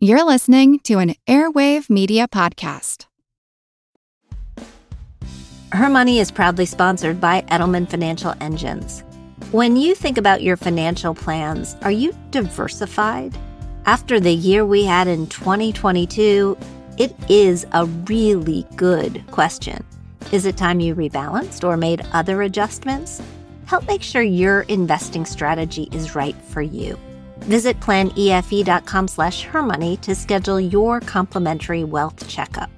You're listening to an Airwave Media Podcast. Her Money is proudly sponsored by Edelman Financial Engines. When you think about your financial plans, are you diversified? After the year we had in 2022, it is a really good question. Is it time you rebalanced or made other adjustments? Help make sure your investing strategy is right for you. Visit planefe.com slash hermoney to schedule your complimentary wealth checkup.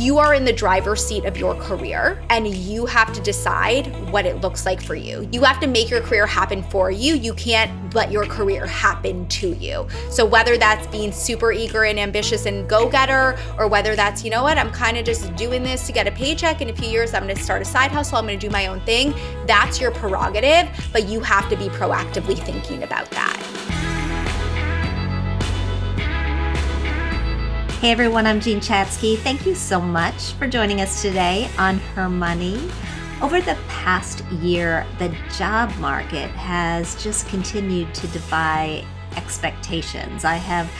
You are in the driver's seat of your career and you have to decide what it looks like for you. You have to make your career happen for you. You can't let your career happen to you. So, whether that's being super eager and ambitious and go getter, or whether that's, you know what, I'm kind of just doing this to get a paycheck. In a few years, I'm going to start a side hustle, I'm going to do my own thing. That's your prerogative, but you have to be proactively thinking about that. Hey everyone, I'm Jean Chatzky. Thank you so much for joining us today on Her Money. Over the past year, the job market has just continued to defy expectations. I have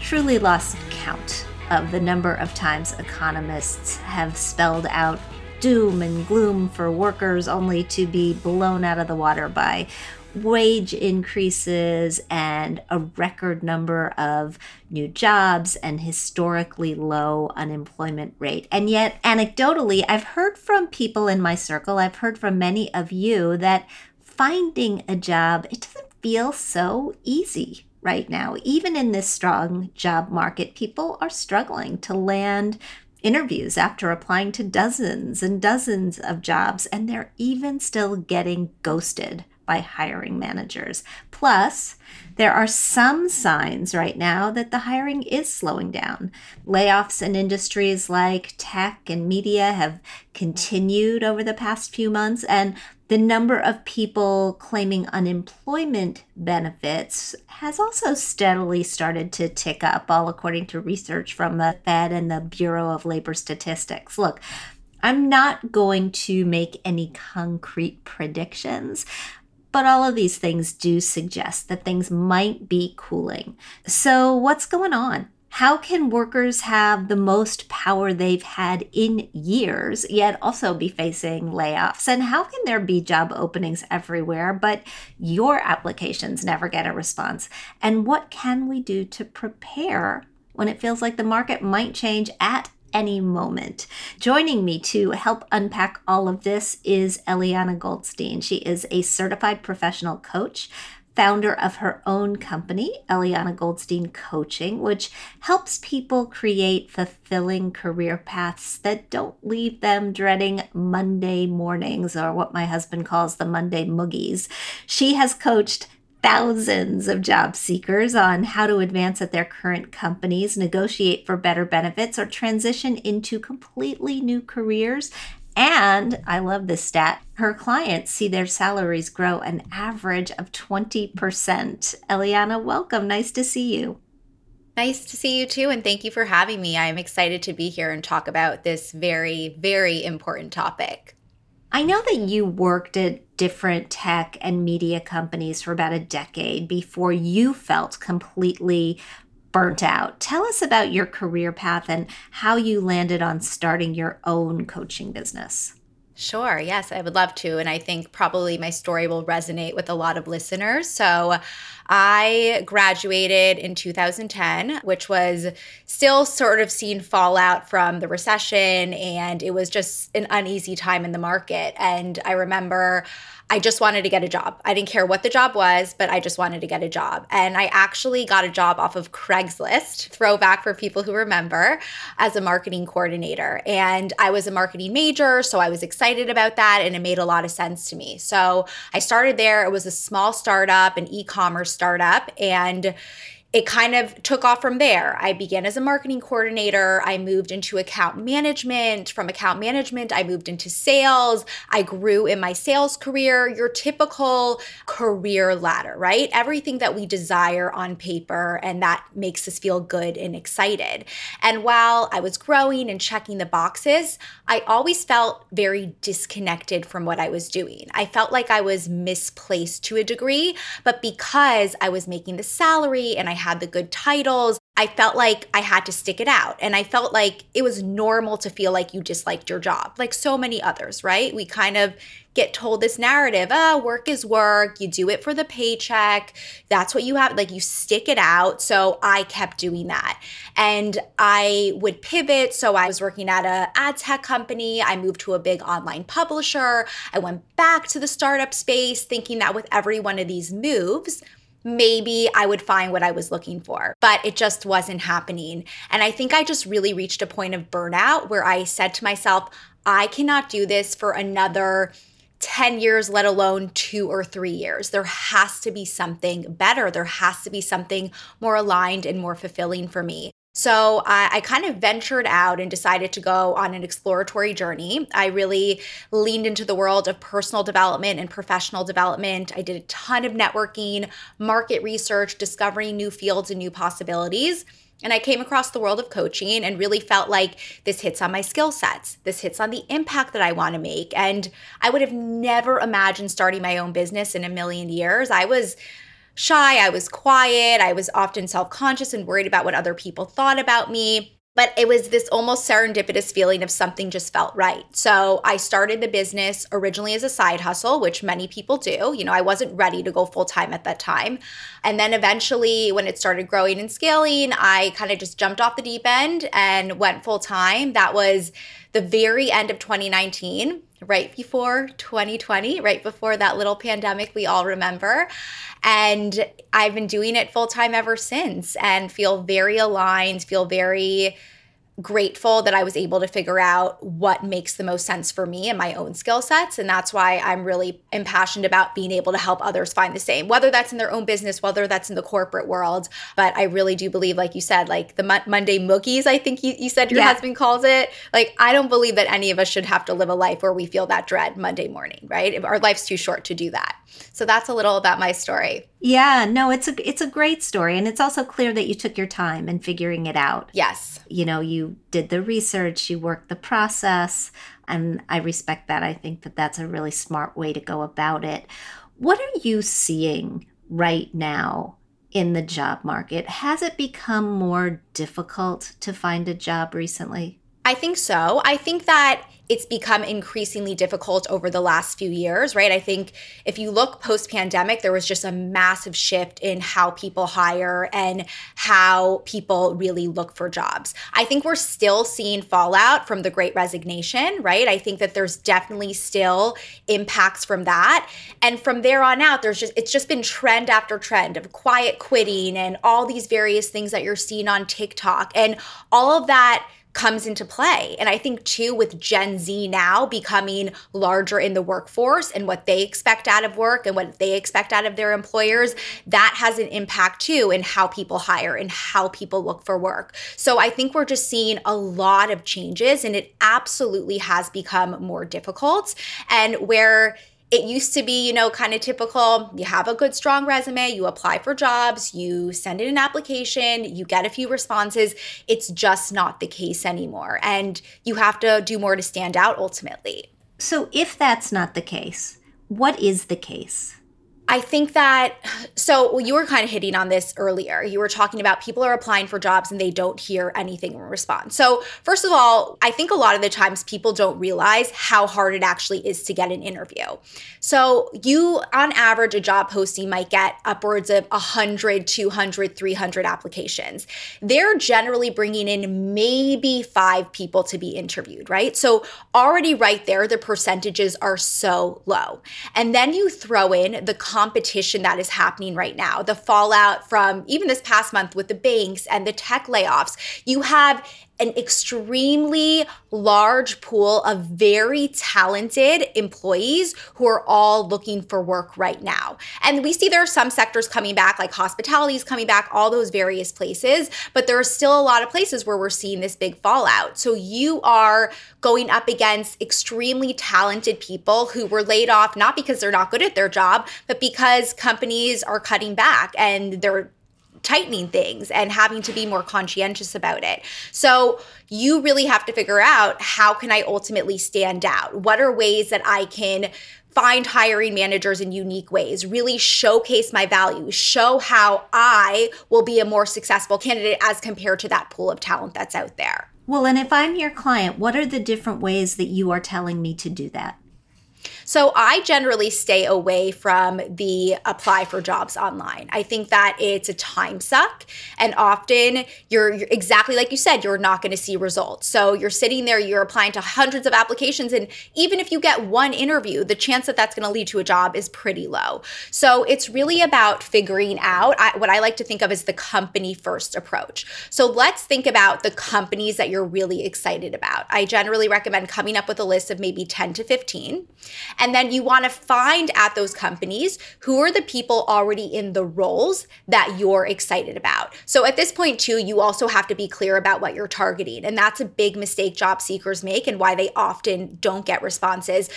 truly lost count of the number of times economists have spelled out doom and gloom for workers only to be blown out of the water by wage increases and a record number of new jobs and historically low unemployment rate. And yet, anecdotally, I've heard from people in my circle, I've heard from many of you that finding a job, it doesn't feel so easy right now. Even in this strong job market, people are struggling to land interviews after applying to dozens and dozens of jobs, and they're even still getting ghosted by hiring managers. Plus, there are some signs right now that the hiring is slowing down. Layoffs in industries like tech and media have continued over the past few months, and the number of people claiming unemployment benefits has also steadily started to tick up, all according to research from the Fed and the Bureau of Labor Statistics. Look, I'm not going to make any concrete predictions, but all of these things do suggest that things might be cooling. So, what's going on? How can workers have the most power they've had in years, yet also be facing layoffs? And how can there be job openings everywhere, but your applications never get a response? And what can we do to prepare when it feels like the market might change at any moment. Joining me to help unpack all of this is Eliana Goldstein. She is a certified professional coach, founder of her own company, Eliana Goldstein Coaching, which helps people create fulfilling career paths that don't leave them dreading Monday mornings or what my husband calls the Monday moogies. She has coached thousands of job seekers on how to advance at their current companies, negotiate for better benefits, or transition into completely new careers. And I love this stat her clients see their salaries grow an average of 20%. Eliana, welcome. Nice to see you. Nice to see you too. And thank you for having me. I'm excited to be here and talk about this very, very important topic. I know that you worked at different tech and media companies for about a decade before you felt completely burnt out. Tell us about your career path and how you landed on starting your own coaching business. Sure. Yes, I would love to. And I think probably my story will resonate with a lot of listeners. So, I graduated in 2010, which was still sort of seeing fallout from the recession, and it was just an uneasy time in the market. And I remember I just wanted to get a job. I didn't care what the job was, but I just wanted to get a job. And I actually got a job off of Craigslist, throwback for people who remember, as a marketing coordinator. And I was a marketing major, so I was excited about that and it made a lot of sense to me. So I started there. It was a small startup, an e commerce startup. And it kind of took off from there. I began as a marketing coordinator. I moved into account management. From account management, I moved into sales. I grew in my sales career, your typical career ladder, right? Everything that we desire on paper and that makes us feel good and excited. And while I was growing and checking the boxes, I always felt very disconnected from what I was doing. I felt like I was misplaced to a degree, but because I was making the salary and I had the good titles. I felt like I had to stick it out. And I felt like it was normal to feel like you disliked your job, like so many others, right? We kind of get told this narrative oh, work is work. You do it for the paycheck. That's what you have. Like you stick it out. So I kept doing that. And I would pivot. So I was working at a ad tech company. I moved to a big online publisher. I went back to the startup space thinking that with every one of these moves, maybe I would find what I was looking for. But it just wasn't happening. And I think I just really reached a point of burnout where I said to myself, I cannot do this for another 10 years, let alone two or three years. There has to be something better. There has to be something more aligned and more fulfilling for me. So I, I, kind of ventured out and decided to go on an exploratory journey. I really leaned into the world of personal development and professional development. I did a ton of networking, market research, discovering new fields and new possibilities. And I came across the world of coaching and really felt like this hits on my skill sets. This hits on the impact that I want to make. And I would have never imagined starting my own business in a million years. I was shy, I was quiet, I was often self conscious and worried about what other people thought about me. But it was this almost serendipitous feeling of something just felt right. So I started the business originally as a side hustle, which many people do. You know, I wasn't ready to go full time at that time. And then eventually, when it started growing and scaling, I kind of just jumped off the deep end and went full time. That was the very end of 2019 right before 2020, right before that little pandemic we all remember. And I've been doing it full time ever since and feel very aligned, feel very grateful that I was able to figure out what makes the most sense for me and my own skill sets. And that's why I'm really impassioned about being able to help others find the same, whether that's in their own business, whether that's in the corporate world. But I really do believe, like you said, like the Mo- Monday mookies, I think you, you said your yeah. husband calls it. Like, I don't believe that any of us should have to live a life where we feel that dread Monday morning, right? Our life's too short to do that. So that's a little about my story. Yeah, no, it's a it's a great story and it's also clear that you took your time in figuring it out. Yes. You know, you did the research, you worked the process, and I respect that. I think that that's a really smart way to go about it. What are you seeing right now in the job market? Has it become more difficult to find a job recently? I think so. I think that it's become increasingly difficult over the last few years, right? I think if you look post pandemic, there was just a massive shift in how people hire and how people really look for jobs. I think we're still seeing fallout from the great resignation, right? I think that there's definitely still impacts from that. And from there on out, there's just, it's just been trend after trend of quiet quitting and all these various things that you're seeing on TikTok. And all of that comes into play. And I think too with Gen Z now becoming larger in the workforce and what they expect out of work and what they expect out of their employers, that has an impact too in how people hire and how people look for work. So I think we're just seeing a lot of changes and it absolutely has become more difficult and where it used to be, you know, kind of typical. You have a good, strong resume, you apply for jobs, you send in an application, you get a few responses. It's just not the case anymore. And you have to do more to stand out ultimately. So, if that's not the case, what is the case? I think that, so well, you were kind of hitting on this earlier. You were talking about people are applying for jobs and they don't hear anything in response. So, first of all, I think a lot of the times people don't realize how hard it actually is to get an interview. So, you, on average, a job posting might get upwards of 100, 200, 300 applications. They're generally bringing in maybe five people to be interviewed, right? So, already right there, the percentages are so low. And then you throw in the competition that is happening right now, the fallout from even this past month with the banks and the tech layoffs. You have an extremely large pool of very talented employees who are all looking for work right now. And we see there are some sectors coming back, like hospitality is coming back, all those various places, but there are still a lot of places where we're seeing this big fallout. So you are going up against extremely talented people who were laid off not because they're not good at their job, but because companies are cutting back and they're tightening things and having to be more conscientious about it. So you really have to figure out how can I ultimately stand out? What are ways that I can find hiring managers in unique ways, really showcase my value, show how I will be a more successful candidate as compared to that pool of talent that's out there. Well, and if I'm your client, what are the different ways that you are telling me to do that? So I generally stay away from the apply for jobs online. I think that it's a time suck and often you're, you're exactly like you said, you're not going to see results. So you're sitting there, you're applying to hundreds of applications and even if you get one interview, the chance that that's going to lead to a job is pretty low. So it's really about figuring out I, what I like to think of as the company first approach. So let's think about the companies that you're really excited about. I generally recommend coming up with a list of maybe 10 to 15 and then you want to find at those companies who are the people already in the roles that you're excited about. So at this point, too, you also have to be clear about what you're targeting. And that's a big mistake job seekers make and why they often don't get responses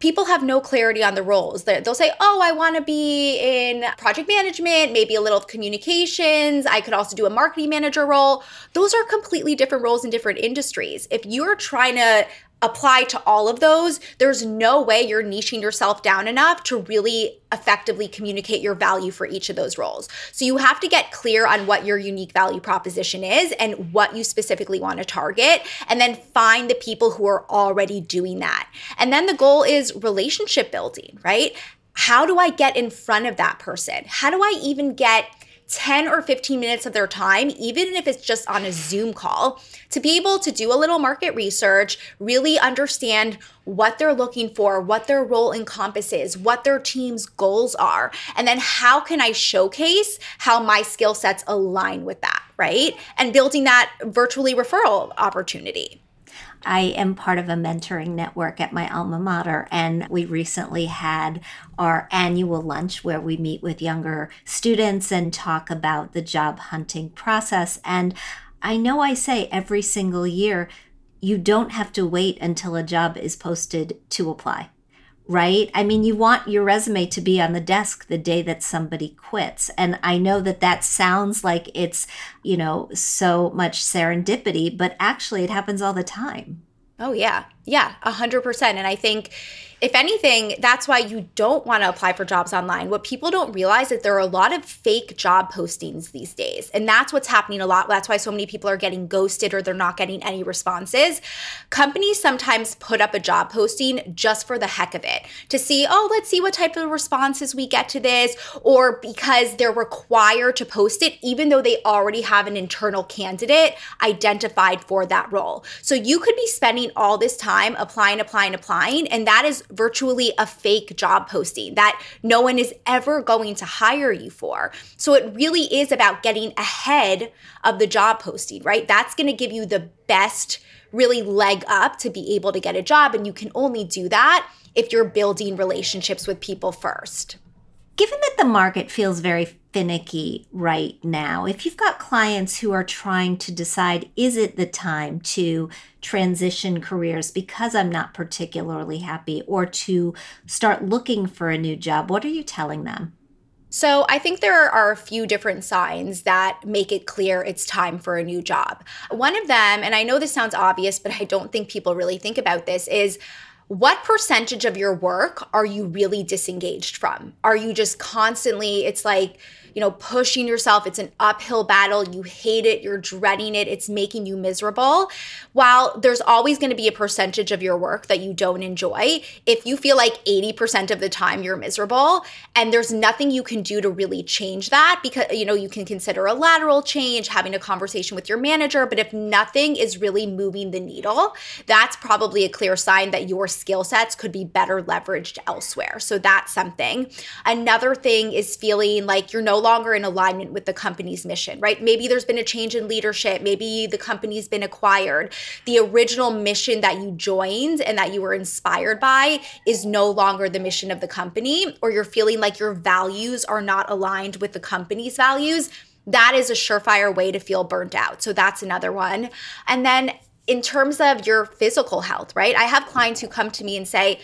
people have no clarity on the roles. They'll say, oh, I want to be in project management, maybe a little communications. I could also do a marketing manager role. Those are completely different roles in different industries. If you're trying to apply to all of those, there's no way you're niching yourself down enough to really effectively communicate your value for each of those roles. So you have to get clear on what your unique value proposition is and what you specifically want to target, and then find the people who are already doing that. And then the goal is relationship building, right? How do I get in front of that person? How do I even get 10 or 15 minutes of their time, even if it's just on a Zoom call, to be able to do a little market research, really understand what they're looking for, what their role encompasses, what their team's goals are, and then how can I showcase how my skill sets align with that, right? And building that virtually referral opportunity. I am part of a mentoring network at my alma mater, and we recently had our annual lunch where we meet with younger students and talk about the job hunting process. And I know I say every single year, you don't have to wait until a job is posted to apply right? I mean, you want your resume to be on the desk the day that somebody quits. And I know that that sounds like it's, you know, so much serendipity, but actually it happens all the time. Oh, yeah. Yeah, 100%. And I think if anything, that's why you don't want to apply for jobs online. What people don't realize is there are a lot of fake job postings these days. And that's what's happening a lot. That's why so many people are getting ghosted or they're not getting any responses. Companies sometimes put up a job posting just for the heck of it to see, oh, let's see what type of responses we get to this, or because they're required to post it, even though they already have an internal candidate identified for that role. So you could be spending all this time applying, applying, applying, and that is virtually a fake job posting that no one is ever going to hire you for. So it really is about getting ahead of the job posting, right? That's going to give you the best really leg up to be able to get a job. And you can only do that if you're building relationships with people first. Given that the market feels very finicky right now. If you've got clients who are trying to decide, is it the time to transition careers because I'm not particularly happy or to start looking for a new job, what are you telling them? So, I think there are a few different signs that make it clear it's time for a new job. One of them, and I know this sounds obvious, but I don't think people really think about this, is what percentage of your work are you really disengaged from? Are you just constantly, it's like, you know, pushing yourself. It's an uphill battle. You hate it. You're dreading it. It's making you miserable. While there's always going to be a percentage of your work that you don't enjoy, if you feel like 80% of the time you're miserable and there's nothing you can do to really change that, because, you know, you can consider a lateral change, having a conversation with your manager. But if nothing is really moving the needle, that's probably a clear sign that your skill sets could be better leveraged elsewhere. So that's something. Another thing is feeling like you're no longer in alignment with the company's mission, right? Maybe there's been a change in leadership. Maybe the company's been acquired. The original mission that you joined and that you were inspired by is no longer the mission of the company, or you're feeling like your values are not aligned with the company's values. That is a surefire way to feel burnt out. So that's another one. And then in terms of your physical health, right? I have clients who come to me and say,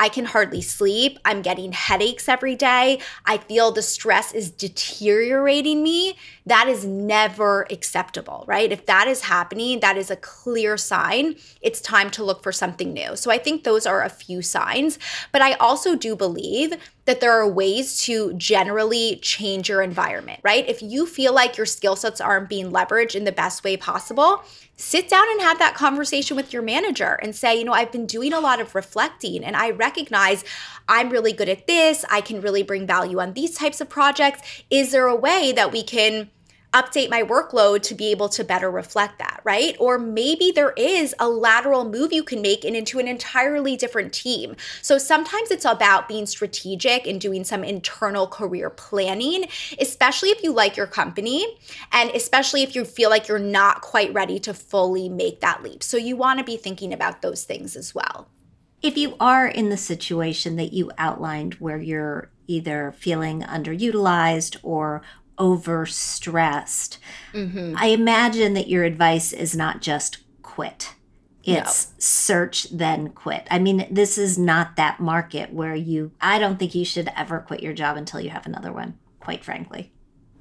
I can hardly sleep. I'm getting headaches every day. I feel the stress is deteriorating me. That is never acceptable, right? If that is happening, that is a clear sign it's time to look for something new. So I think those are a few signs. But I also do believe that there are ways to generally change your environment, right? If you feel like your skill sets aren't being leveraged in the best way possible, sit down and have that conversation with your manager and say, you know, I've been doing a lot of reflecting and I recognize I'm really good at this. I can really bring value on these types of projects. Is there a way that we can update my workload to be able to better reflect that, right? Or maybe there is a lateral move you can make and into an entirely different team. So sometimes it's about being strategic and doing some internal career planning, especially if you like your company and especially if you feel like you're not quite ready to fully make that leap. So you want to be thinking about those things as well. If you are in the situation that you outlined where you're either feeling underutilized or overstressed. Mm-hmm. I imagine that your advice is not just quit. It's no. search then quit. I mean, this is not that market where you I don't think you should ever quit your job until you have another one, quite frankly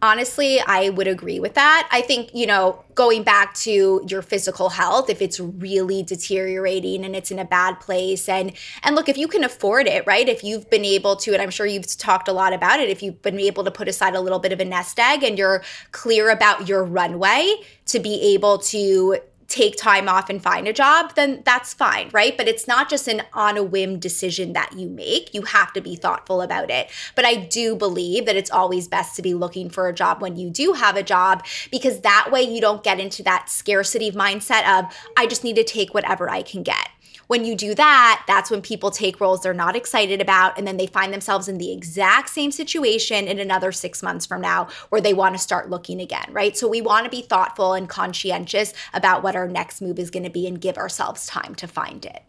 honestly, I would agree with that. I think, you know, going back to your physical health, if it's really deteriorating and it's in a bad place and and look, if you can afford it, right? If you've been able to and I'm sure you've talked a lot about it, if you've been able to put aside a little bit of a nest egg and you're clear about your runway to be able to take time off and find a job, then that's fine, right? But it's not just an on a whim decision that you make. You have to be thoughtful about it. But I do believe that it's always best to be looking for a job when you do have a job because that way you don't get into that scarcity mindset of, I just need to take whatever I can get. When you do that, that's when people take roles they're not excited about and then they find themselves in the exact same situation in another six months from now where they want to start looking again, right? So we want to be thoughtful and conscientious about what our next move is going to be and give ourselves time to find it.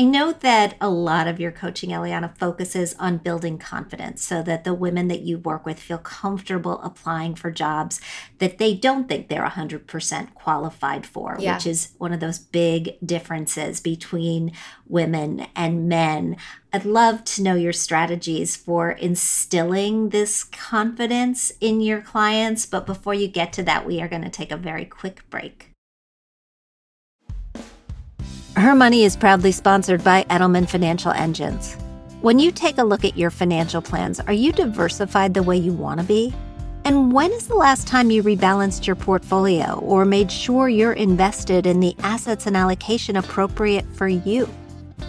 I know that a lot of your coaching, Eliana, focuses on building confidence so that the women that you work with feel comfortable applying for jobs that they don't think they're 100% qualified for, yeah. which is one of those big differences between women and men. I'd love to know your strategies for instilling this confidence in your clients. But before you get to that, we are going to take a very quick break. Her Money is proudly sponsored by Edelman Financial Engines. When you take a look at your financial plans, are you diversified the way you want to be? And when is the last time you rebalanced your portfolio or made sure you're invested in the assets and allocation appropriate for you?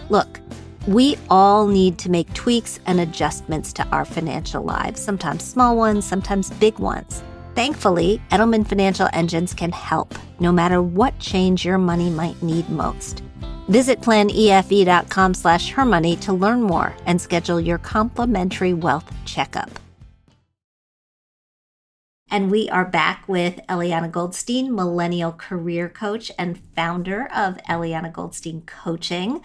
Look, we all need to make tweaks and adjustments to our financial lives, sometimes small ones, sometimes big ones. Thankfully, Edelman Financial Engines can help, no matter what change your money might need most. Visit planefe.com slash hermoney to learn more and schedule your complimentary wealth checkup. And we are back with Eliana Goldstein, millennial career coach and founder of Eliana Goldstein Coaching.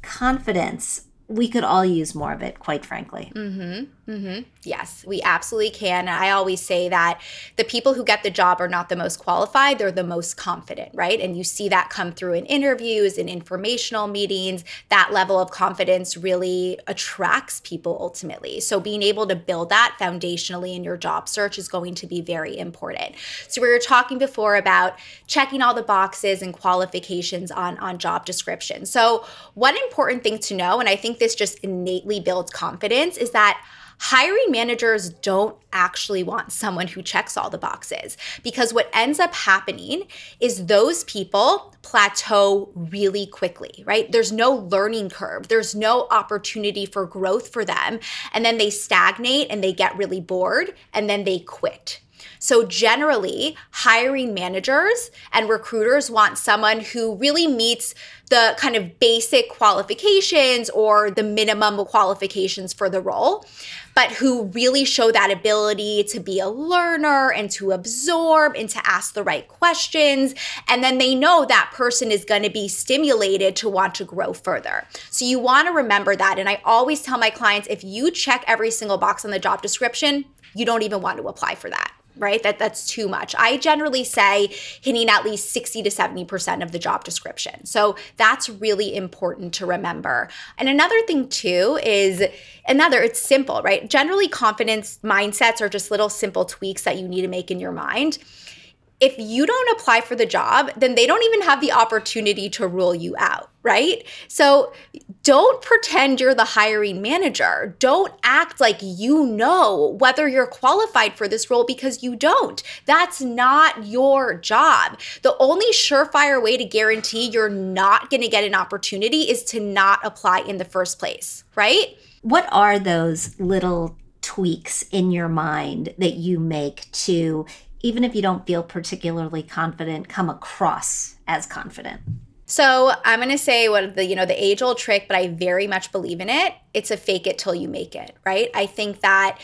Confidence we could all use more of it, quite frankly. Mm-hmm. Mm-hmm. Yes, we absolutely can. And I always say that the people who get the job are not the most qualified, they're the most confident, right? And you see that come through in interviews, in informational meetings. That level of confidence really attracts people ultimately. So being able to build that foundationally in your job search is going to be very important. So we were talking before about checking all the boxes and qualifications on, on job description. So one important thing to know, and I think this just innately builds confidence, is that hiring managers don't actually want someone who checks all the boxes because what ends up happening is those people plateau really quickly, right? There's no learning curve, there's no opportunity for growth for them. And then they stagnate and they get really bored and then they quit. So, generally, hiring managers and recruiters want someone who really meets the kind of basic qualifications or the minimum qualifications for the role, but who really show that ability to be a learner and to absorb and to ask the right questions. And then they know that person is going to be stimulated to want to grow further. So you want to remember that. And I always tell my clients if you check every single box on the job description, you don't even want to apply for that right? That that's too much. I generally say hitting at least 60 to 70% of the job description. So that's really important to remember. And another thing too is another it's simple, right? Generally confidence mindsets are just little simple tweaks that you need to make in your mind if you don't apply for the job, then they don't even have the opportunity to rule you out, right? So don't pretend you're the hiring manager. Don't act like you know whether you're qualified for this role because you don't. That's not your job. The only surefire way to guarantee you're not going to get an opportunity is to not apply in the first place, right? What are those little tweaks in your mind that you make to even if you don't feel particularly confident, come across as confident? So I'm gonna say what the you know the age old trick, but I very much believe in it. It's a fake it till you make it, right? I think that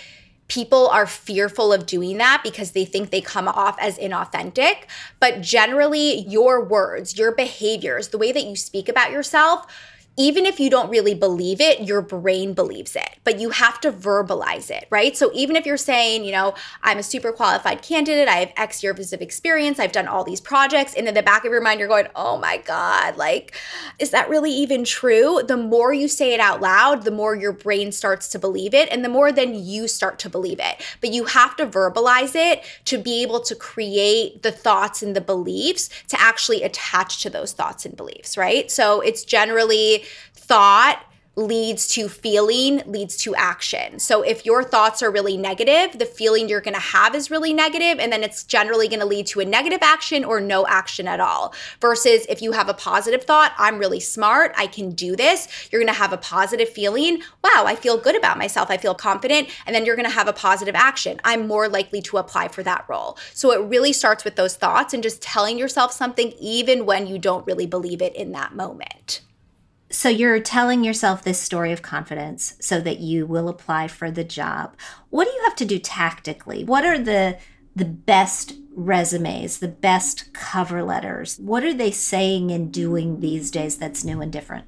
people are fearful of doing that because they think they come off as inauthentic. But generally, your words, your behaviors, the way that you speak about yourself even if you don't really believe it, your brain believes it, but you have to verbalize it, right? So even if you're saying, you know, I'm a super qualified candidate, I have X years of experience, I've done all these projects, and in the back of your mind, you're going, oh my God, like, is that really even true? The more you say it out loud, the more your brain starts to believe it, and the more then you start to believe it. But you have to verbalize it to be able to create the thoughts and the beliefs to actually attach to those thoughts and beliefs, right? So it's generally thought leads to feeling leads to action. So if your thoughts are really negative, the feeling you're going to have is really negative and then it's generally going to lead to a negative action or no action at all. Versus if you have a positive thought, I'm really smart, I can do this, you're going to have a positive feeling, wow, I feel good about myself, I feel confident, and then you're going to have a positive action. I'm more likely to apply for that role. So it really starts with those thoughts and just telling yourself something even when you don't really believe it in that moment. So you're telling yourself this story of confidence so that you will apply for the job. What do you have to do tactically? What are the the best resumes, the best cover letters? What are they saying and doing these days that's new and different?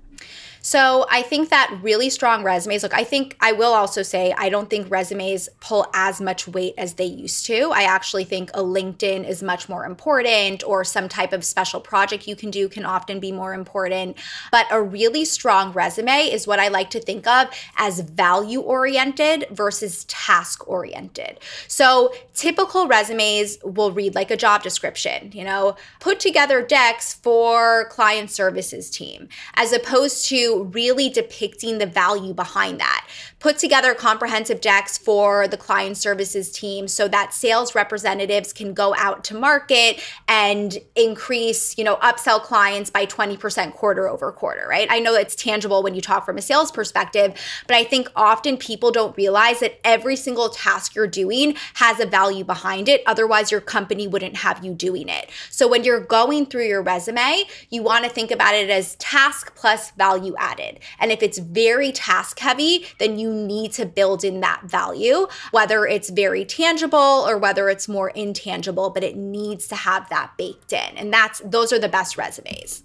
So I think that really strong resumes, look, I think I will also say I don't think resumes pull as much weight as they used to. I actually think a LinkedIn is much more important or some type of special project you can do can often be more important. But a really strong resume is what I like to think of as value oriented versus task oriented. So typical resumes will read like a job description, you know, put together decks for client services team, as opposed to really depicting the value behind that. Put together comprehensive decks for the client services team so that sales representatives can go out to market and increase, you know, upsell clients by 20% quarter over quarter, right? I know it's tangible when you talk from a sales perspective, but I think often people don't realize that every single task you're doing has a value behind it. Otherwise, your company wouldn't have you doing it. So when you're going through your resume, you want to think about it as task plus value added. And if it's very task heavy, then you need to build in that value, whether it's very tangible or whether it's more intangible, but it needs to have that baked in. And that's those are the best resumes.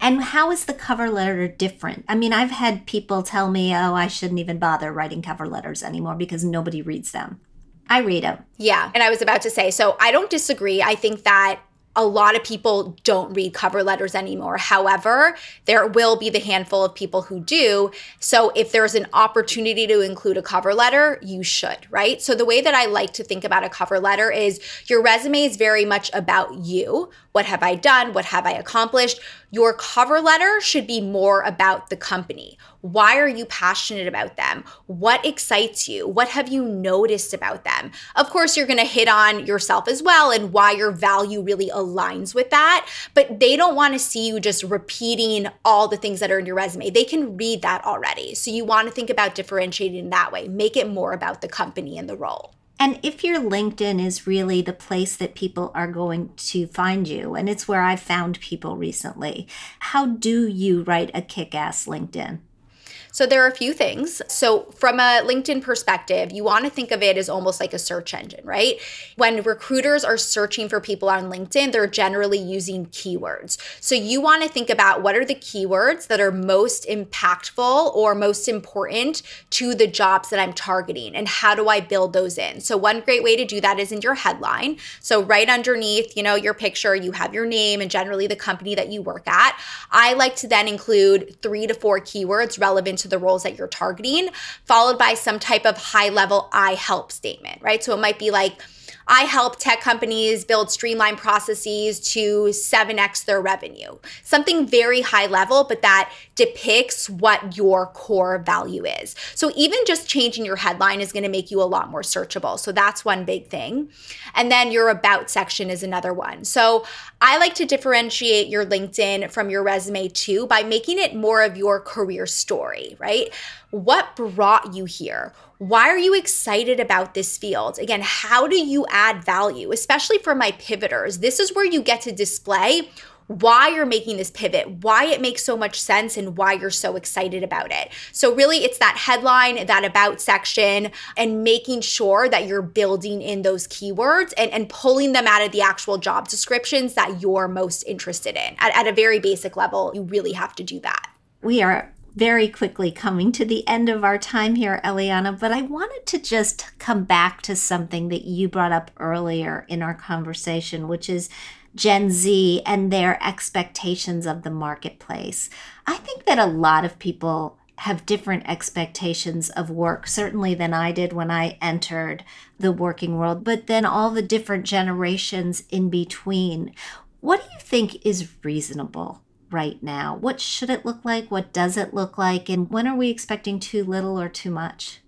And how is the cover letter different? I mean, I've had people tell me, oh, I shouldn't even bother writing cover letters anymore because nobody reads them. I read them. Yeah. And I was about to say, so I don't disagree. I think that a lot of people don't read cover letters anymore. However, there will be the handful of people who do. So if there's an opportunity to include a cover letter, you should, right? So the way that I like to think about a cover letter is your resume is very much about you. What have I done? What have I accomplished? Your cover letter should be more about the company. Why are you passionate about them? What excites you? What have you noticed about them? Of course, you're going to hit on yourself as well and why your value really aligns with that. But they don't want to see you just repeating all the things that are in your resume. They can read that already. So you want to think about differentiating that way. Make it more about the company and the role. And if your LinkedIn is really the place that people are going to find you, and it's where I've found people recently, how do you write a kick ass LinkedIn? So there are a few things. So from a LinkedIn perspective, you want to think of it as almost like a search engine, right? When recruiters are searching for people on LinkedIn, they're generally using keywords. So you want to think about what are the keywords that are most impactful or most important to the jobs that I'm targeting and how do I build those in? So one great way to do that is in your headline. So right underneath, you know, your picture, you have your name and generally the company that you work at. I like to then include 3 to 4 keywords relevant to to the roles that you're targeting, followed by some type of high level I help statement, right? So it might be like, I help tech companies build streamlined processes to 7x their revenue. Something very high level, but that depicts what your core value is. So even just changing your headline is going to make you a lot more searchable. So that's one big thing. And then your about section is another one. So I like to differentiate your LinkedIn from your resume too by making it more of your career story, right? What brought you here? Why are you excited about this field? Again, how do you add value, especially for my pivoters? This is where you get to display why you're making this pivot, why it makes so much sense, and why you're so excited about it. So, really, it's that headline, that about section, and making sure that you're building in those keywords and, and pulling them out of the actual job descriptions that you're most interested in. At, at a very basic level, you really have to do that. We are very quickly coming to the end of our time here, Eliana, but I wanted to just come back to something that you brought up earlier in our conversation, which is Gen Z and their expectations of the marketplace. I think that a lot of people have different expectations of work, certainly than I did when I entered the working world, but then all the different generations in between. What do you think is reasonable right now? What should it look like? What does it look like? And when are we expecting too little or too much?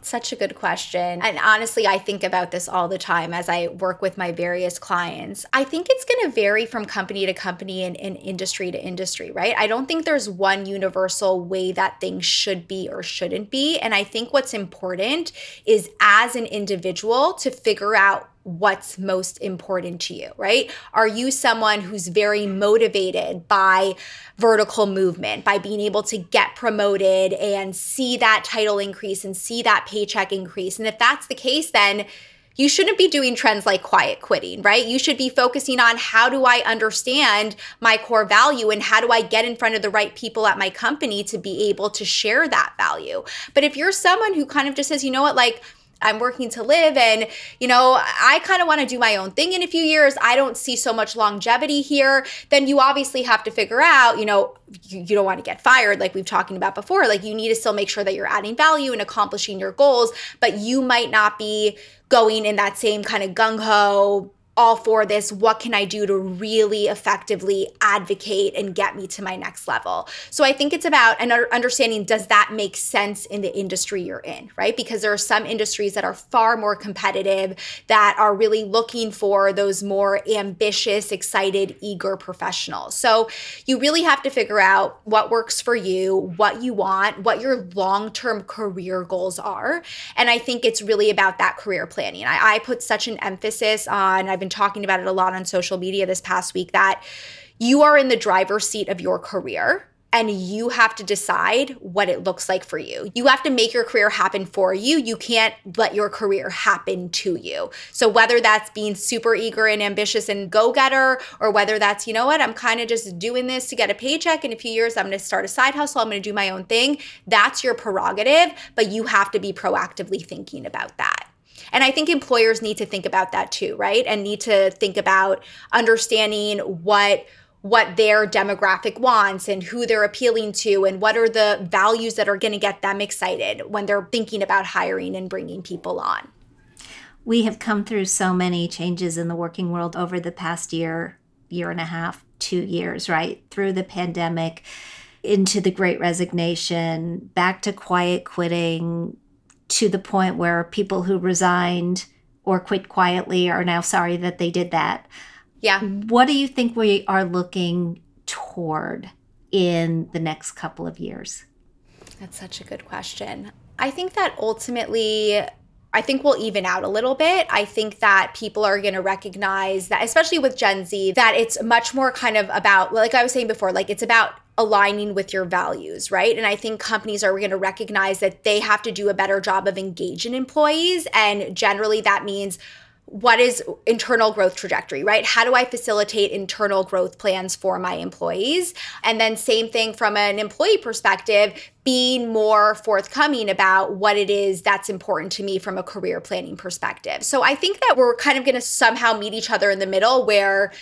Such a good question. And honestly, I think about this all the time as I work with my various clients. I think it's going to vary from company to company and, and, industry to industry, right? I don't think there's one universal way that things should be or shouldn't be. And I think what's important is as an individual to figure out what's most important to you, right? Are you someone who's very motivated by vertical movement, by being able to get promoted and see that title increase and see that paycheck increase? And if that's the case, then you shouldn't be doing trends like quiet quitting, right? You should be focusing on how do I understand my core value and how do I get in front of the right people at my company to be able to share that value. But if you're someone who kind of just says, you know what, like, I'm working to live and you know I kind of want to do my own thing in a few years. I don't see so much longevity here. Then you obviously have to figure out you know you, you don't want to get fired like we've talking about before. Like you need to still make sure that you're adding value and accomplishing your goals but you might not be going in that same kind of gung-ho all for this. What can I do to really effectively advocate and get me to my next level? So I think it's about an understanding does that make sense in the industry you're in, right? Because there are some industries that are far more competitive that are really looking for those more ambitious, excited, eager professionals. So you really have to figure out what works for you, what you want, what your long term career goals are. And I think it's really about that career planning. I, I put such an emphasis on, I've been talking about it a lot on social media this past week that you are in the driver's seat of your career and you have to decide what it looks like for you. You have to make your career happen for you. You can't let your career happen to you. So whether that's being super eager and ambitious and go-getter or whether that's, you know what, I'm kind of just doing this to get a paycheck in a few years I'm going to start a side hustle, I'm going to do my own thing, that's your prerogative, but you have to be proactively thinking about that. And I think employers need to think about that too, right? And need to think about understanding what what their demographic wants and who they're appealing to and what are the values that are going to get them excited when they're thinking about hiring and bringing people on. We have come through so many changes in the working world over the past year, year and a half, 2 years, right? Through the pandemic into the great resignation, back to quiet quitting to the point where people who resigned or quit quietly are now sorry that they did that yeah. What do you think we are looking toward in the next couple of years? That's such a good question. I think that ultimately, I think we'll even out a little bit. I think that people are going to recognize that, especially with Gen Z, that it's much more kind of about, like I was saying before, like it's about aligning with your values, right? And I think companies are going to recognize that they have to do a better job of engaging employees. And generally, that means what is internal growth trajectory, right? How do I facilitate internal growth plans for my employees? And then, same thing from an employee perspective, being more forthcoming about what it is that's important to me from a career planning perspective. So, I think that we're kind of going to somehow meet each other in the middle where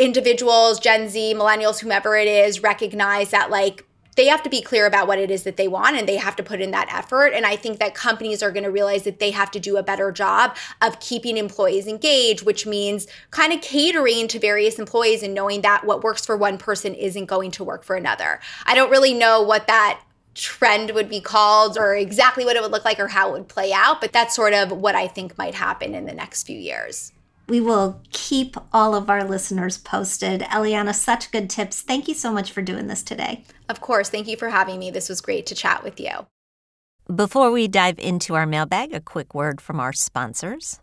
individuals, Gen Z, millennials, whomever it is, recognize that like they have to be clear about what it is that they want and they have to put in that effort. And I think that companies are going to realize that they have to do a better job of keeping employees engaged, which means kind of catering to various employees and knowing that what works for one person isn't going to work for another. I don't really know what that trend would be called or exactly what it would look like or how it would play out, but that's sort of what I think might happen in the next few years. We will keep all of our listeners posted. Eliana, such good tips. Thank you so much for doing this today. Of course. Thank you for having me. This was great to chat with you. Before we dive into our mailbag, a quick word from our sponsors.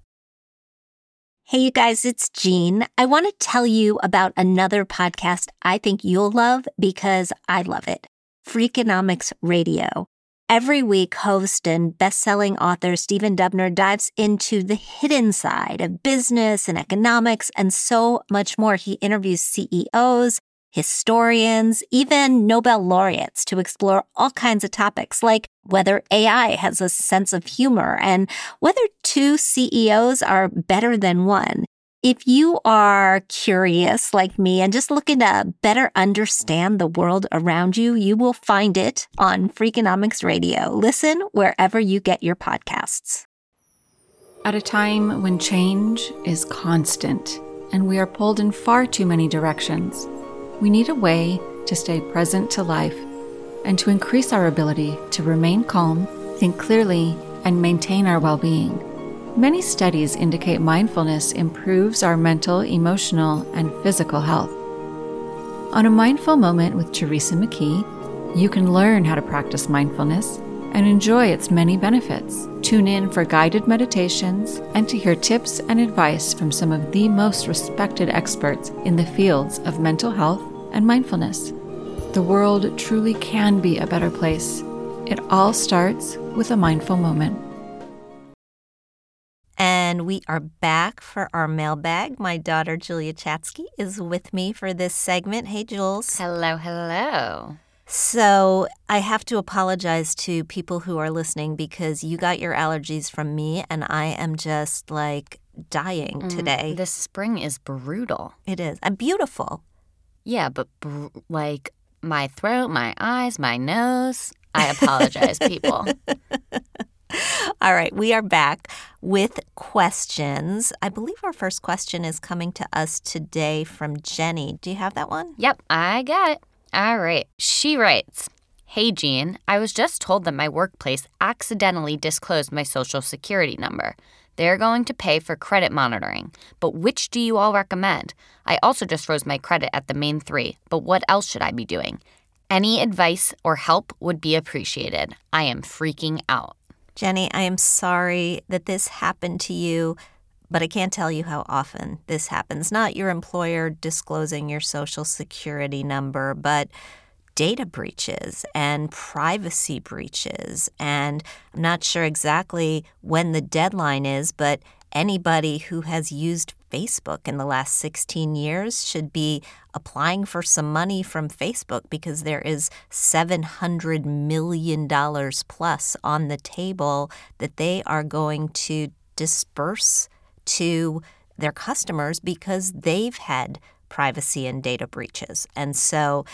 Hey, you guys, it's Jean. I want to tell you about another podcast I think you'll love because I love it Freakonomics Radio. Every week, host and best-selling author Stephen Dubner dives into the hidden side of business and economics and so much more. He interviews CEOs, historians, even Nobel laureates to explore all kinds of topics like whether AI has a sense of humor and whether two CEOs are better than one. If you are curious like me and just looking to better understand the world around you, you will find it on Freakonomics Radio. Listen wherever you get your podcasts. At a time when change is constant and we are pulled in far too many directions, we need a way to stay present to life and to increase our ability to remain calm, think clearly, and maintain our well being. Many studies indicate mindfulness improves our mental, emotional, and physical health. On a mindful moment with Teresa McKee, you can learn how to practice mindfulness and enjoy its many benefits. Tune in for guided meditations and to hear tips and advice from some of the most respected experts in the fields of mental health and mindfulness. The world truly can be a better place. It all starts with a mindful moment. And we are back for our mailbag. My daughter, Julia Chatzky, is with me for this segment. Hey, Jules. Hello, hello. So I have to apologize to people who are listening because you got your allergies from me, and I am just like dying mm, today. This spring is brutal. It is. I'm beautiful. Yeah, but br- like my throat, my eyes, my nose. I apologize, people. All right, we are back with questions. I believe our first question is coming to us today from Jenny. Do you have that one? Yep, I got it. All right. She writes Hey, Jean, I was just told that my workplace accidentally disclosed my social security number. They're going to pay for credit monitoring. But which do you all recommend? I also just froze my credit at the main three, but what else should I be doing? Any advice or help would be appreciated. I am freaking out. Jenny, I am sorry that this happened to you, but I can't tell you how often this happens. Not your employer disclosing your social security number, but data breaches and privacy breaches. And I'm not sure exactly when the deadline is, but anybody who has used Facebook in the last 16 years should be applying for some money from Facebook because there is $700 million plus on the table that they are going to disperse to their customers because they've had privacy and data breaches. And so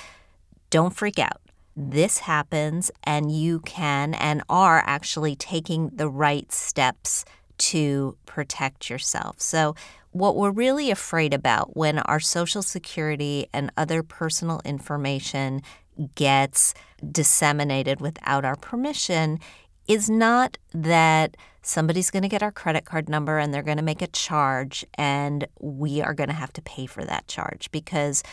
don't freak out. This happens, and you can and are actually taking the right steps to protect yourself. So, what we're really afraid about when our social security and other personal information gets disseminated without our permission is not that somebody's going to get our credit card number and they're going to make a charge and we are going to have to pay for that charge because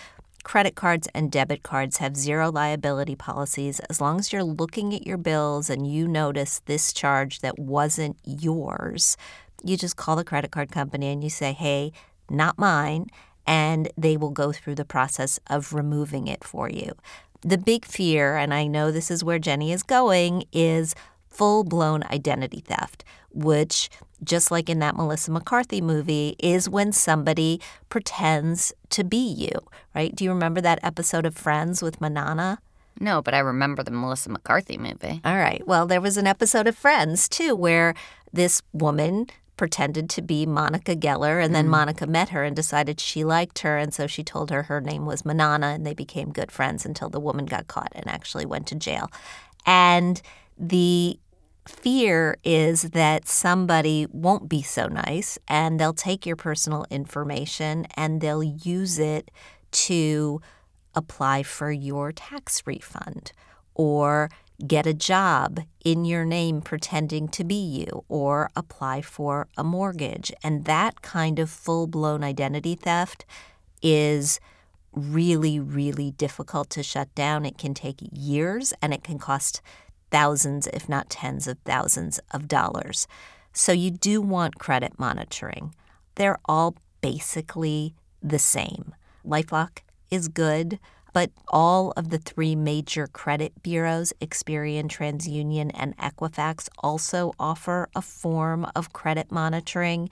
credit cards and debit cards have zero liability policies. As long as you're looking at your bills and you notice this charge that wasn't yours you just call the credit card company and you say hey not mine and they will go through the process of removing it for you the big fear and i know this is where jenny is going is full blown identity theft, which, just like in that Melissa McCarthy movie, is when somebody pretends to be you, right? Do you remember that episode of Friends with Monana? No, but I remember the Melissa McCarthy movie. All right. Well, there was an episode of Friends, too, where this woman pretended to be Monica Geller, and then mm. Monica met her and decided she liked her, and so she told her her name was Monana, and they became good friends until the woman got caught and actually went to jail. And the fear is that somebody won't be so nice and they'll take your personal information and they'll use it to apply for your tax refund or get a job in your name pretending to be you or apply for a mortgage. And that kind of full blown identity theft is really, really difficult to shut down. It can take years and it can cost thousands, if not tens of thousands of dollars. So you do want credit monitoring. They're all basically the same. Lifelock is good, but all of the three major credit bureaus, Experian, TransUnion, and Equifax, also offer a form of credit monitoring.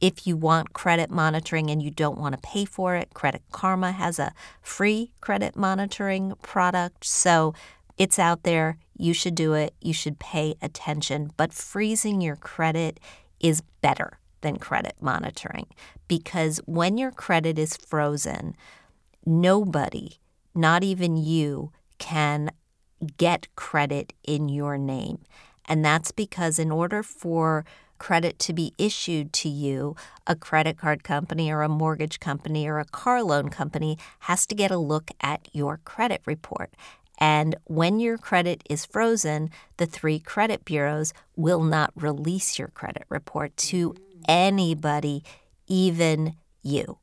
If you want credit monitoring and you don't want to pay for it, Credit Karma has a free credit monitoring product. So it's out there. You should do it. You should pay attention. But freezing your credit is better than credit monitoring because when your credit is frozen, nobody, not even you, can get credit in your name. And that's because in order for credit to be issued to you, a credit card company or a mortgage company or a car loan company has to get a look at your credit report. And when your credit is frozen, the three credit bureaus will not release your credit report to mm. anybody, even you.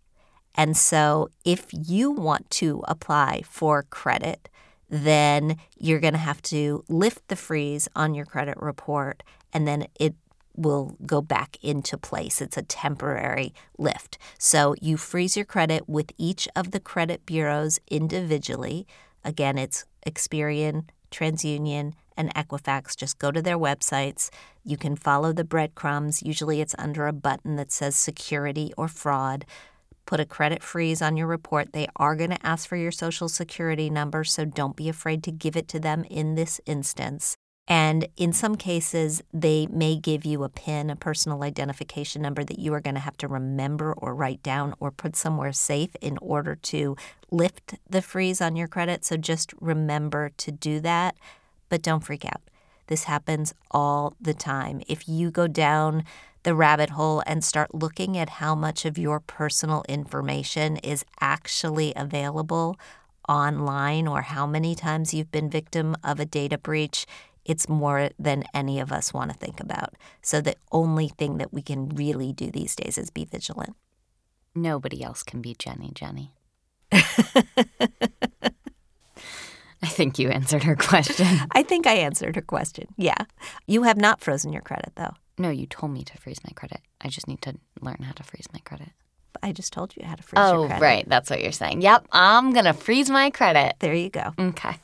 And so, if you want to apply for credit, then you're going to have to lift the freeze on your credit report and then it will go back into place. It's a temporary lift. So you freeze your credit with each of the credit bureaus individually. Again, it's Experian, TransUnion, and Equifax. Just go to their websites. You can follow the breadcrumbs. Usually it's under a button that says security or fraud. Put a credit freeze on your report. They are going to ask for your social security number, so don't be afraid to give it to them in this instance. And in some cases, they may give you a PIN, a personal identification number that you are going to have to remember or write down or put somewhere safe in order to lift the freeze on your credit. So just remember to do that, but don't freak out. This happens all the time. If you go down the rabbit hole and start looking at how much of your personal information is actually available online or how many times you've been victim of a data breach, it's more than any of us want to think about. So the only thing that we can really do these days is be vigilant. Nobody else can be Jenny, Jenny. I think you answered her question. I think I answered her question. Yeah. You have not frozen your credit, though. No, you told me to freeze my credit. I just need to learn how to freeze my credit. I just told you how to freeze oh, right. That's what you're saying. Yep. I'm going to freeze my credit. There you go. Okay.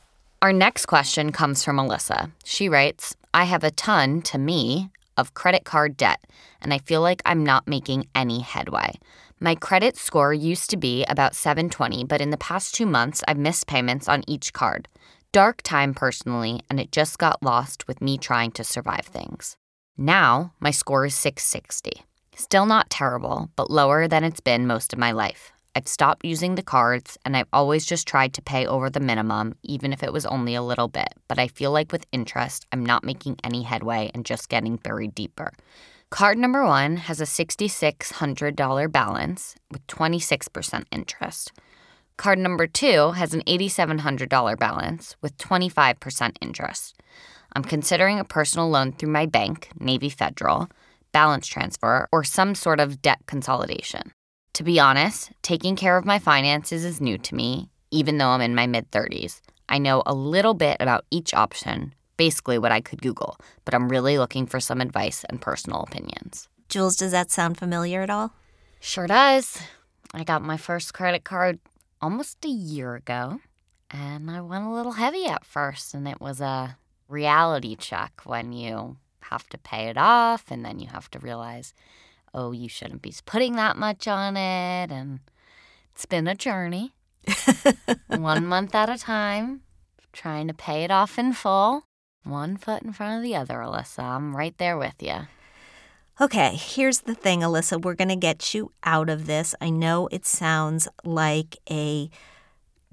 Our next question comes from Alyssa. She writes I have a ton, to me, of credit card debt, and I feel like I'm not making any headway. My credit score used to be about 720, but in the past two months, I've missed payments on each card. Dark time personally, and it just got lost with me trying to survive things. Now, my score is 660. Still not terrible, but lower than it's been most of my life. I've stopped using the cards and I've always just tried to pay over the minimum, even if it was only a little bit. But I feel like with interest, I'm not making any headway and just getting buried deeper. Card number one has a $6,600 balance with 26% interest. Card number two has an $8,700 balance with 25% interest. I'm considering a personal loan through my bank, Navy Federal, balance transfer, or some sort of debt consolidation. To be honest, taking care of my finances is new to me, even though I'm in my mid 30s. I know a little bit about each option, basically what I could Google, but I'm really looking for some advice and personal opinions. Jules, does that sound familiar at all? Sure does. I got my first credit card almost a year ago, and I went a little heavy at first, and it was a reality check when you have to pay it off, and then you have to realize oh, you shouldn't be putting that much on it. And it's been a journey, one month at a time, trying to pay it off in full, one foot in front of the other, Alyssa. I'm right there with you. Okay, here's the thing, Alyssa. We're going to get you out of this. I know it sounds like a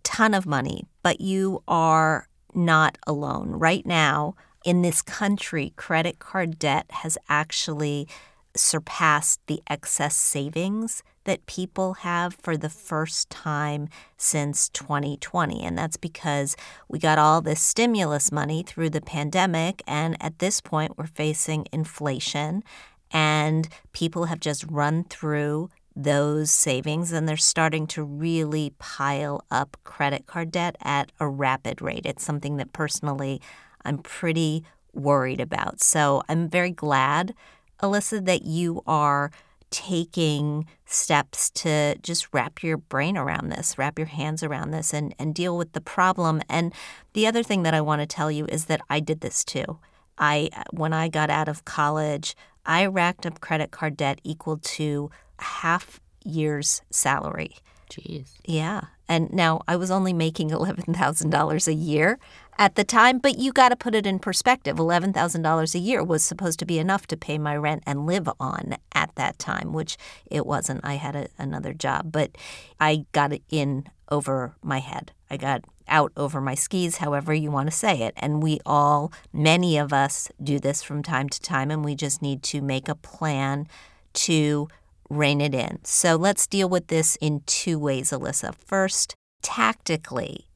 ton of money, but you are not alone. Right now, in this country, credit card debt has actually surpassed the excess savings that people have for the first time since 2020. And that's because we got all this stimulus money through the pandemic. And at this point, we're facing inflation, and people have just run through those savings and they're starting to really pile up credit card debt at a rapid rate. It's something that personally I'm pretty worried about. So I'm very glad Alyssa, that you are taking steps to just wrap your brain around this, wrap your hands around this, and, and deal with the problem. And the other thing that I want to tell you is that I did this too. I when I got out of college, I racked up credit card debt equal to half year's salary. Jeez. Yeah. And now I was only making $11,000 a year at the time, but you got to put it in perspective. $11,000 a year was supposed to be enough to pay my rent and live on at that time, which it wasn't. I had a, another job, but I got it in over my head. I got out over my skis, however you want to say it. And we all, many of us, do this from time to time, and we just need to make a plan to rein it in. So let's deal with this in two ways, Alyssa. First, tactically,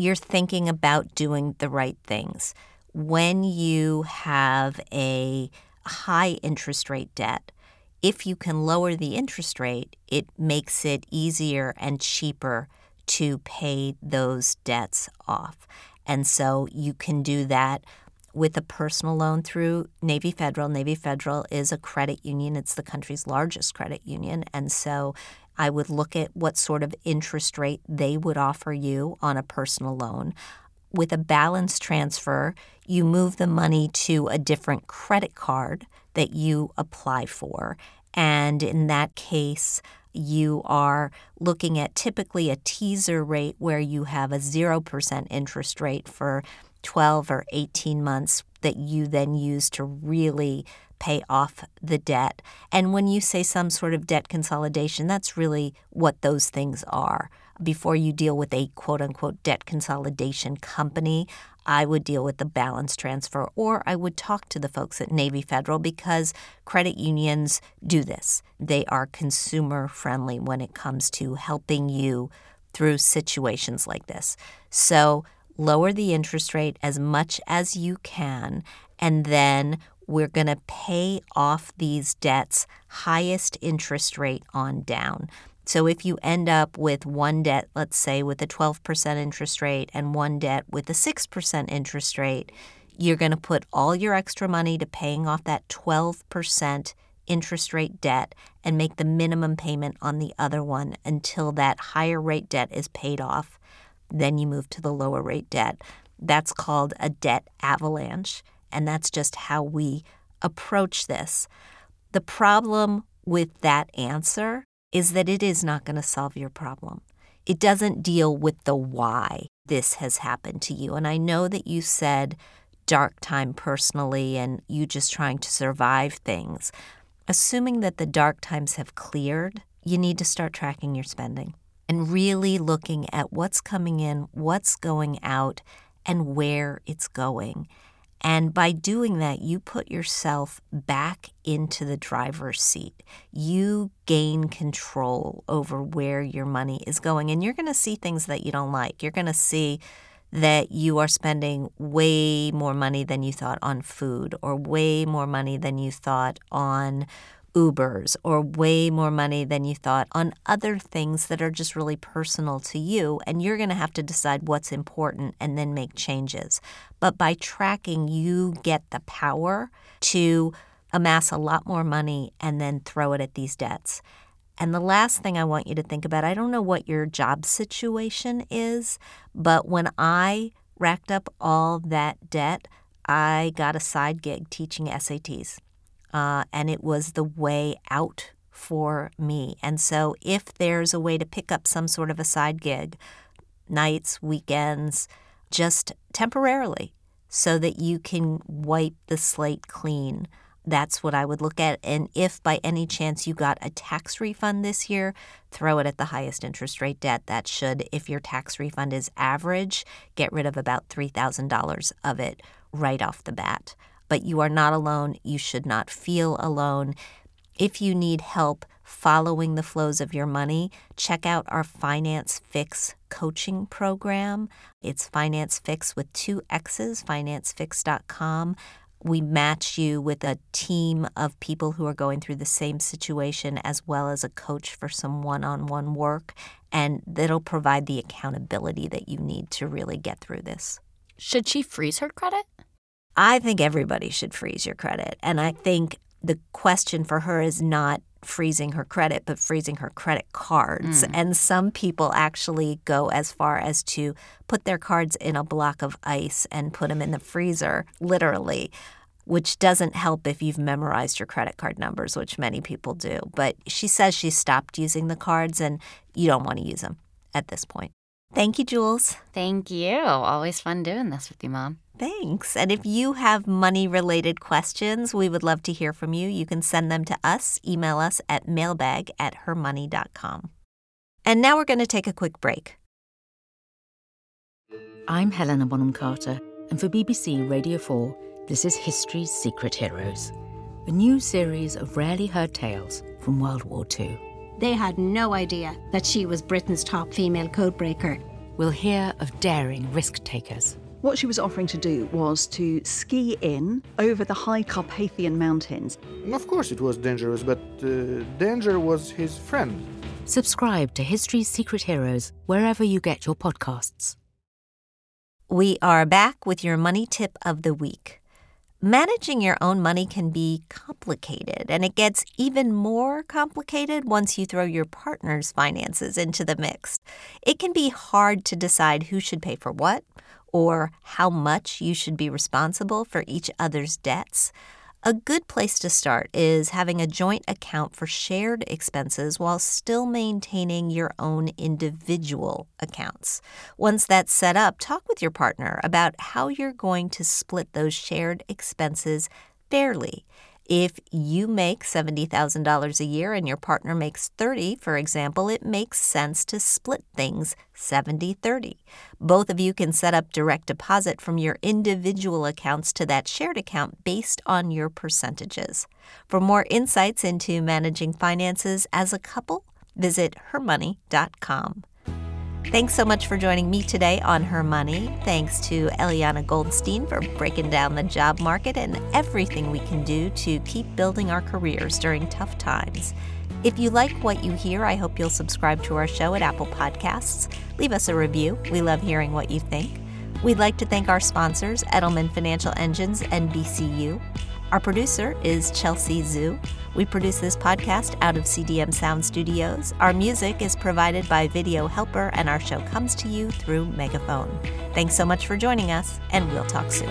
you're thinking about doing the right things. When you have a high interest rate debt, if you can lower the interest rate, it makes it easier and cheaper to pay those debts off. And so you can do that with a personal loan through Navy Federal. Navy Federal is a credit union, it's the country's largest credit union. And so I would look at what sort of interest rate they would offer you on a personal loan. With a balance transfer, you move the money to a different credit card that you apply for. And in that case, you are looking at typically a teaser rate where you have a 0% interest rate for 12 or 18 months that you then use to really pay off the debt. And when you say some sort of debt consolidation, that's really what those things are. Before you deal with a quote unquote debt consolidation company, I would deal with the balance transfer or I would talk to the folks at Navy Federal because credit unions do this. They are consumer friendly when it comes to helping you through situations like this. So, lower the interest rate as much as you can, and then we're going to pay off these debts highest interest rate on down. So if you end up with one debt, let's say with a 12% interest rate, and one debt with a 6% interest rate, you're going to put all your extra money to paying off that 12% interest rate debt and make the minimum payment on the other one until that higher rate debt is paid off then you move to the lower rate debt. That's called a debt avalanche, and that's just how we approach this. The problem with that answer is that it is not going to solve your problem. It doesn't deal with the why this has happened to you. And I know that you said dark time personally and you just trying to survive things. Assuming that the dark times have cleared, you need to start tracking your spending and really looking at what's coming in, what's going out, and where it's going. And by doing that, you put yourself back into the driver's seat. You gain control over where your money is going. And you're going to see things that you don't like. You're going to see that you are spending way more money than you thought on food, or way more money than you thought on Ubers or way more money than you thought on other things that are just really personal to you. And you're going to have to decide what's important and then make changes. But by tracking, you get the power to amass a lot more money and then throw it at these debts. And the last thing I want you to think about I don't know what your job situation is, but when I racked up all that debt, I got a side gig teaching SATs uh, and it was the way out for me. And so, if there's a way to pick up some sort of a side gig, nights, weekends, just temporarily, so that you can wipe the slate clean. That's what I would look at. And if by any chance you got a tax refund this year, throw it at the highest interest rate debt. That should, if your tax refund is average, get rid of about $3,000 of it right off the bat but you are not alone. You should not feel alone. If you need help following the flows of your money, check out our Finance Fixx coaching program. It's Finance Fixx with two X's, financefixx.com. We match you with a team of people who are going through the same situation, as well as a coach for some one on one work. And that'll provide the accountability that you need to really get through this. Should she freeze her credit? I think everybody should freeze your credit. And I think the question for her is not freezing her credit, but freezing her credit cards. Mm. And some people actually go as far as to put their cards in a block of ice and put them in the freezer, literally, which doesn't help if you've memorized your credit card numbers, which many people do. But she says she stopped using the cards and you don't want to use them at this point. Thank you, Jules. Thank you. Always fun doing this with you, Mom. Thanks. And if you have money related questions, we would love to hear from you. You can send them to us, email us at mailbag at hermoney.com. And now we're going to take a quick break. I'm Helena Bonham Carter, and for BBC Radio 4, this is History's Secret Heroes, a new series of rarely heard tales from World War II. They had no idea that she was Britain's top female codebreaker. We'll hear of daring risk takers what she was offering to do was to ski in over the high Carpathian mountains. Of course, it was dangerous, but uh, danger was his friend. Subscribe to History's Secret Heroes wherever you get your podcasts. We are back with your money tip of the week. Managing your own money can be complicated, and it gets even more complicated once you throw your partner's finances into the mix. It can be hard to decide who should pay for what or how much you should be responsible for each other's debts, a good place to start is having a joint account for shared expenses while still maintaining your own individual accounts. Once that's set up, talk with your partner about how you're going to split those shared expenses fairly. If you make $70,000 a year and your partner makes 30, for example, it makes sense to split things 70-30. Both of you can set up direct deposit from your individual accounts to that shared account based on your percentages. For more insights into managing finances as a couple, visit hermoney.com. Thanks so much for joining me today on Her Money. Thanks to Eliana Goldstein for breaking down the job market and everything we can do to keep building our careers during tough times. If you like what you hear, I hope you'll subscribe to our show at Apple Podcasts. Leave us a review. We love hearing what you think. We'd like to thank our sponsors, Edelman Financial Engines and BCU. Our producer is Chelsea Zhu. We produce this podcast out of CDM Sound Studios. Our music is provided by Video Helper, and our show comes to you through Megaphone. Thanks so much for joining us, and we'll talk soon.